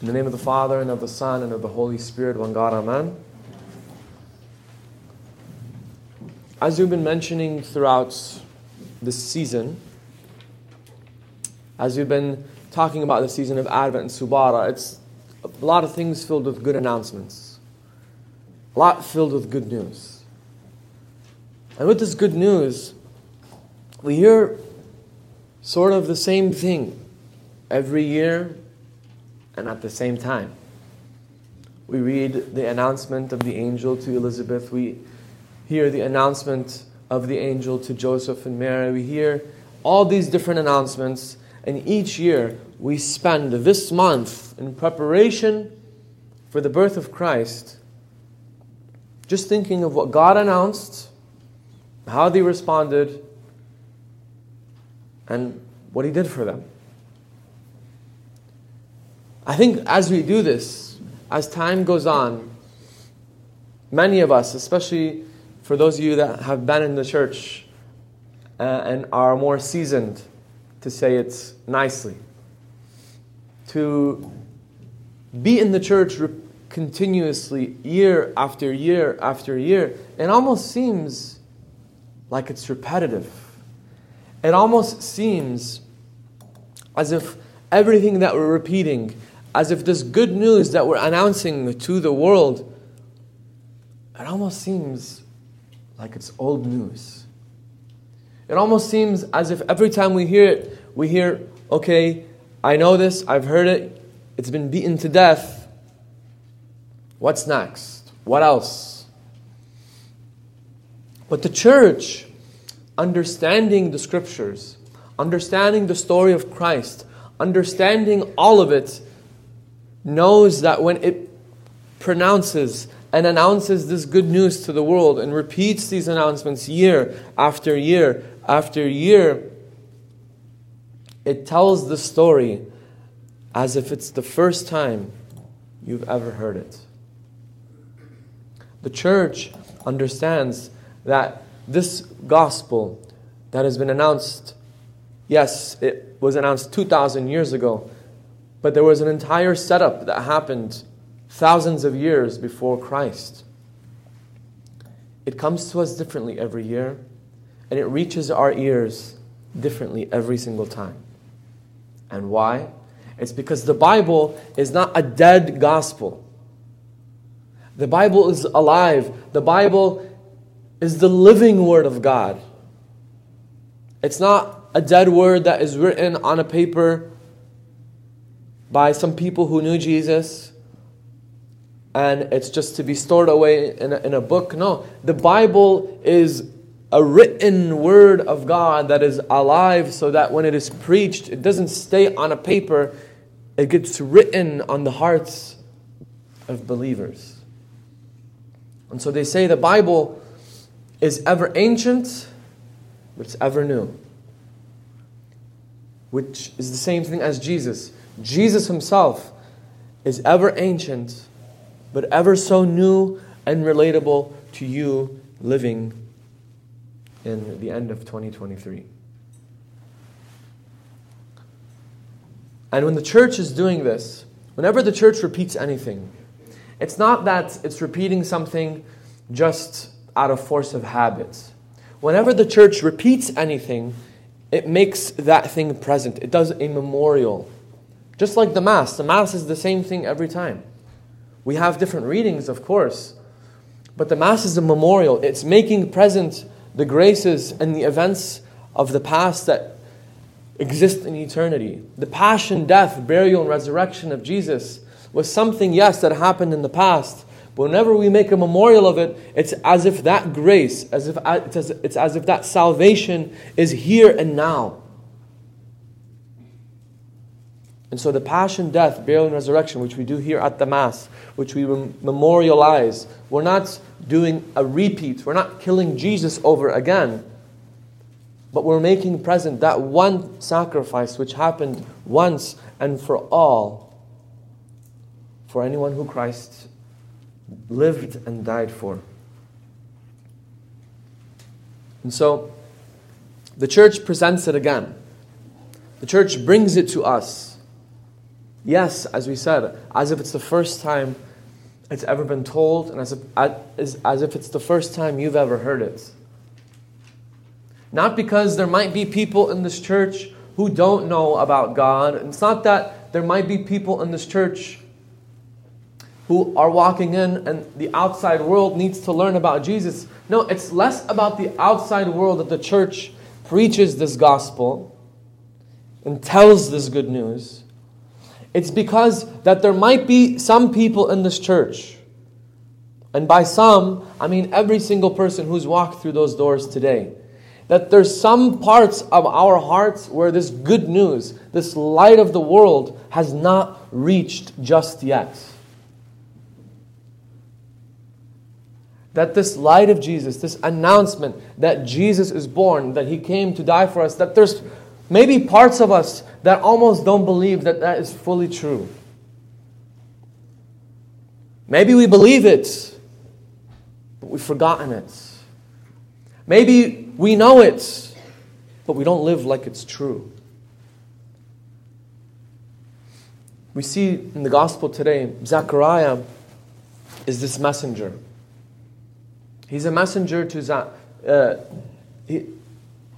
In the name of the Father, and of the Son, and of the Holy Spirit, one God, Amen. As we've been mentioning throughout this season, as we've been talking about the season of Advent and Subara, it's a lot of things filled with good announcements, a lot filled with good news. And with this good news, we hear sort of the same thing every year and at the same time. We read the announcement of the angel to Elizabeth. We hear the announcement of the angel to Joseph and Mary. We hear all these different announcements, and each year we spend this month in preparation for the birth of Christ, just thinking of what God announced, how they responded, and what He did for them. I think as we do this, as time goes on, many of us, especially for those of you that have been in the church uh, and are more seasoned, to say it nicely, to be in the church continuously, year after year after year, it almost seems like it's repetitive. It almost seems as if everything that we're repeating, as if this good news that we're announcing to the world, it almost seems like it's old news. It almost seems as if every time we hear it, we hear, okay, I know this, I've heard it, it's been beaten to death. What's next? What else? But the church, understanding the scriptures, understanding the story of Christ, understanding all of it, knows that when it pronounces and announces this good news to the world and repeats these announcements year after year after year, it tells the story as if it's the first time you've ever heard it. The church understands that this gospel that has been announced, yes, it was announced 2,000 years ago, but there was an entire setup that happened thousands of years before Christ. It comes to us differently every year, and it reaches our ears differently every single time. And why? It's because the Bible is not a dead gospel. The Bible is alive. The Bible is the living Word of God. It's not a dead word that is written on a paper by some people who knew Jesus and it's just to be stored away in a, in a book. No, the Bible is a written word of God that is alive so that when it is preached, it doesn't stay on a paper, it gets written on the hearts of believers. And so they say the Bible is ever ancient, but it's ever new. Which is the same thing as Jesus. Jesus himself is ever ancient, but ever so new and relatable to you living in the end of 2023. And when the church is doing this, whenever the church repeats anything, it's not that it's repeating something just out of force of habit. Whenever the church repeats anything, it makes that thing present. It does a memorial. Just like the Mass, the Mass is the same thing every time. We have different readings, of course, but the Mass is a memorial. It's making present the graces and the events of the past that exist in eternity. The passion, death, burial, and resurrection of Jesus was something, yes, that happened in the past. Whenever we make a memorial of it, it's as if that grace, as if uh, it's as, it's as if that salvation is here and now. And so the passion, death, burial, and resurrection, which we do here at the Mass, which we memorialize, we're not doing a repeat. We're not killing Jesus over again. But we're making present that one sacrifice which happened once and for all for anyone who Christ lived and died for. And so the church presents it again. The church brings it to us Yes, as we said, as if it's the first time it's ever been told, and as if, as, as if it's the first time you've ever heard it. Not because there might be people in this church who don't know about God. It's not that there might be people in this church who are walking in and the outside world needs to learn about Jesus. No, it's less about the outside world that the church preaches this gospel and tells this good news. It's because that there might be some people in this church. And by some, I mean every single person who's walked through those doors today. That there's some parts of our hearts where this good news, this light of the world, has not reached just yet. That this light of Jesus, this announcement that Jesus is born, that He came to die for us, that there's maybe parts of us that almost don't believe that that is fully true. Maybe we believe it, but we've forgotten it. Maybe we know it, but we don't live like it's true. We see in the gospel today, Zechariah is this messenger. He's a messenger to Za- uh,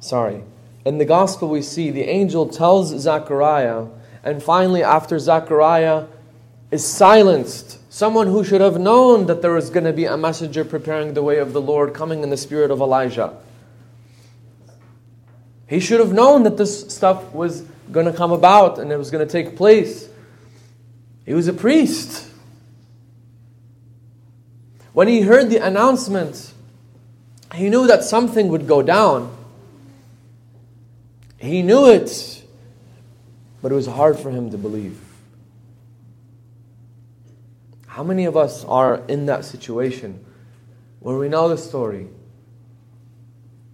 sorry. In the gospel, we see the angel tells Zechariah, and finally, after Zechariah is silenced, someone who should have known that there was going to be a messenger preparing the way of the Lord coming in the spirit of Elijah. He should have known that this stuff was going to come about and it was going to take place. He was a priest. When he heard the announcement, he knew that something would go down. He knew it, but it was hard for him to believe. How many of us are in that situation where we know the story?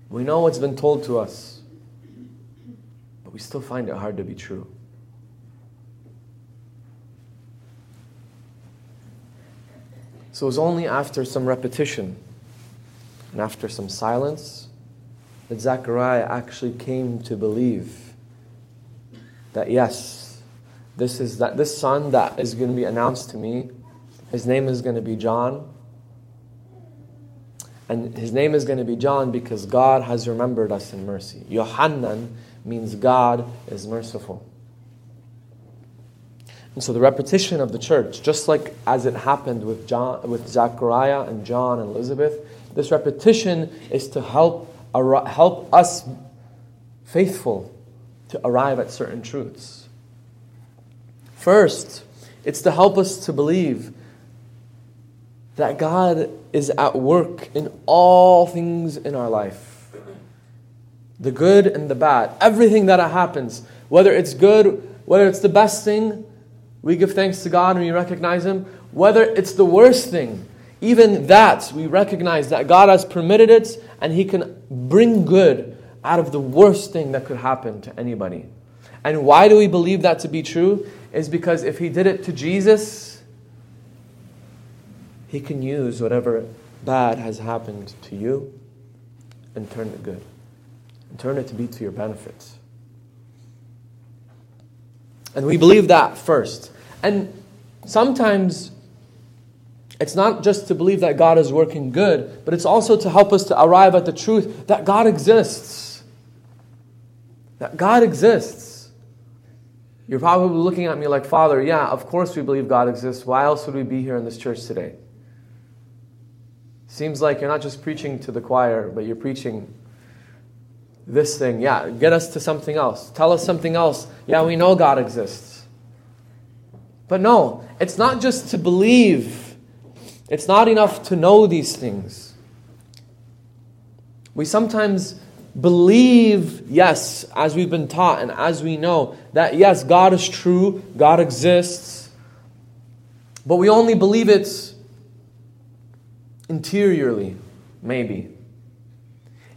We know what's been told to us, but we still find it hard to be true. So it was only after some repetition and after some silence that Zechariah actually came to believe that yes, this is that this son that is going to be announced to me, his name is going to be John. And his name is going to be John because God has remembered us in mercy. Yohanan means God is merciful. And so the repetition of the church, just like as it happened with, John, with Zechariah and John and Elizabeth, this repetition is to help, help us faithful to arrive at certain truths. First, it's to help us to believe that God is at work in all things in our life. The good and the bad, everything that happens, whether it's good, whether it's the best thing, we give thanks to God and we recognize Him. Whether it's the worst thing, even that, we recognize that God has permitted it and He can bring good out of the worst thing that could happen to anybody. And why do we believe that to be true? Is because if He did it to Jesus, He can use whatever bad has happened to you and turn it good, and turn it to be to your benefit. And we believe that first. And sometimes it's not just to believe that God is working good, but it's also to help us to arrive at the truth that God exists. That God exists. You're probably looking at me like, Father, yeah, of course we believe God exists. Why else would we be here in this church today? Seems like you're not just preaching to the choir, but you're preaching this thing. Yeah, get us to something else. Tell us something else. Yeah, we know God exists. But no, it's not just to believe, it's not enough to know these things. We sometimes believe, yes, as we've been taught and as we know, that yes, God is true, God exists, but we only believe it interiorly, maybe.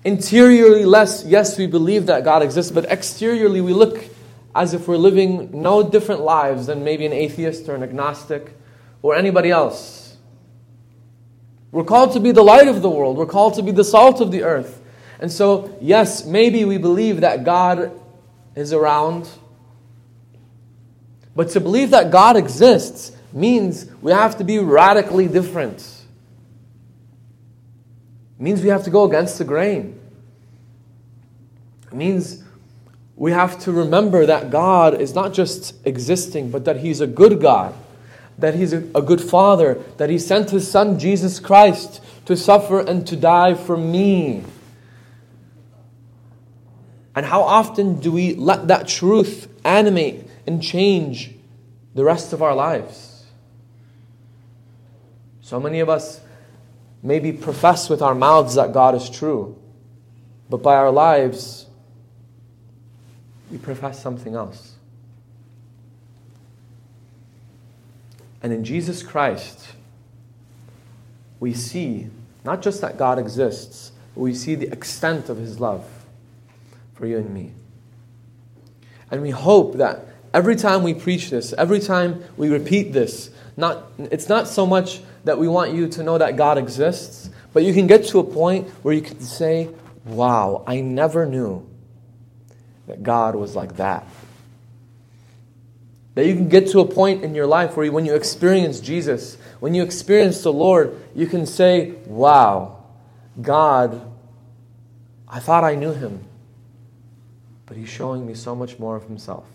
Interiorly, less, yes, we believe that God exists, but exteriorly, we look as if we're living no different lives than maybe an atheist or an agnostic or anybody else. We're called to be the light of the world, we're called to be the salt of the earth. And so, yes, maybe we believe that God is around, But to believe that God exists means we have to be radically different. It means we have to go against the grain. It means we have to remember that God is not just existing, but that He's a good God, that He's a, a good Father, that He sent His Son, Jesus Christ, to suffer and to die for me. And how often do we let that truth animate and change the rest of our lives? So many of us maybe profess with our mouths that God is true, but by our lives, we profess something else. And in Jesus Christ, we see not just that God exists, but we see the extent of His love for you and me. And we hope that every time we preach this, every time we repeat this, not, it's not so much that we want you to know that God exists, but you can get to a point where you can say, Wow, I never knew that God was like that. That you can get to a point in your life where when you experience Jesus, when you experience the Lord, you can say, Wow, God, I thought I knew him, but he's showing me so much more of himself.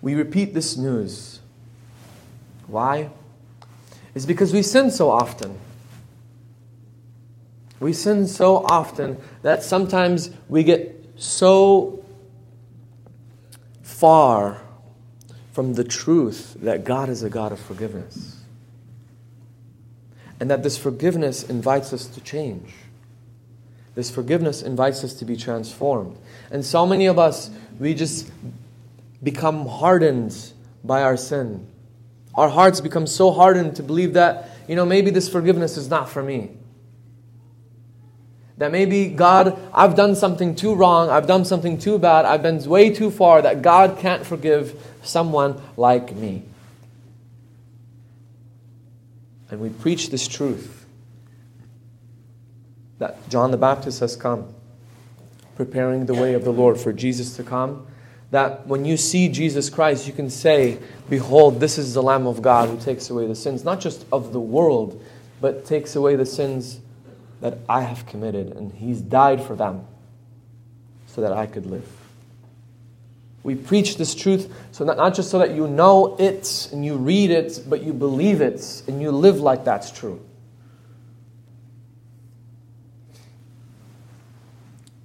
We repeat this news. Why? It's because we sin so often. We sin so often that sometimes we get so far from the truth that God is a God of forgiveness. And that this forgiveness invites us to change. This forgiveness invites us to be transformed. And so many of us, we just become hardened by our sin. Our hearts become so hardened to believe that, you know, maybe this forgiveness is not for me. That maybe, God, I've done something too wrong, I've done something too bad, I've been way too far, that God can't forgive someone like me. And we preach this truth that John the Baptist has come, preparing the way of the Lord for Jesus to come. That when you see Jesus Christ, you can say, Behold, this is the Lamb of God who takes away the sins, not just of the world, but takes away the sins that I have committed, and He's died for them so that I could live. We preach this truth so not just so that you know it and you read it, but you believe it and you live like that's true.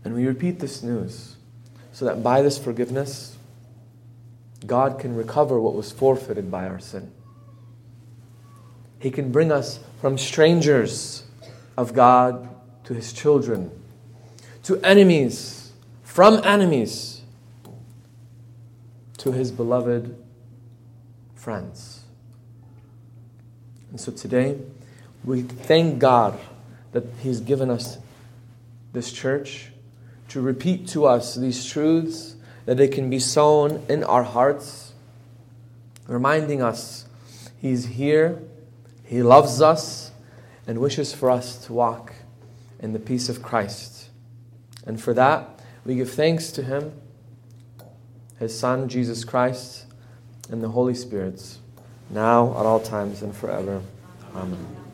And we repeat this news so that by this forgiveness, God can recover what was forfeited by our sin. He can bring us from strangers of God to his children, to enemies, from enemies to his beloved friends. And so today, we thank God that he's given us this church to repeat to us these truths, that they can be sown in our hearts, reminding us he's here, he loves us and wishes for us to walk in the peace of Christ. And for that, we give thanks to Him, His Son, Jesus Christ, and the Holy Spirits, now, at all times, and forever. Amen.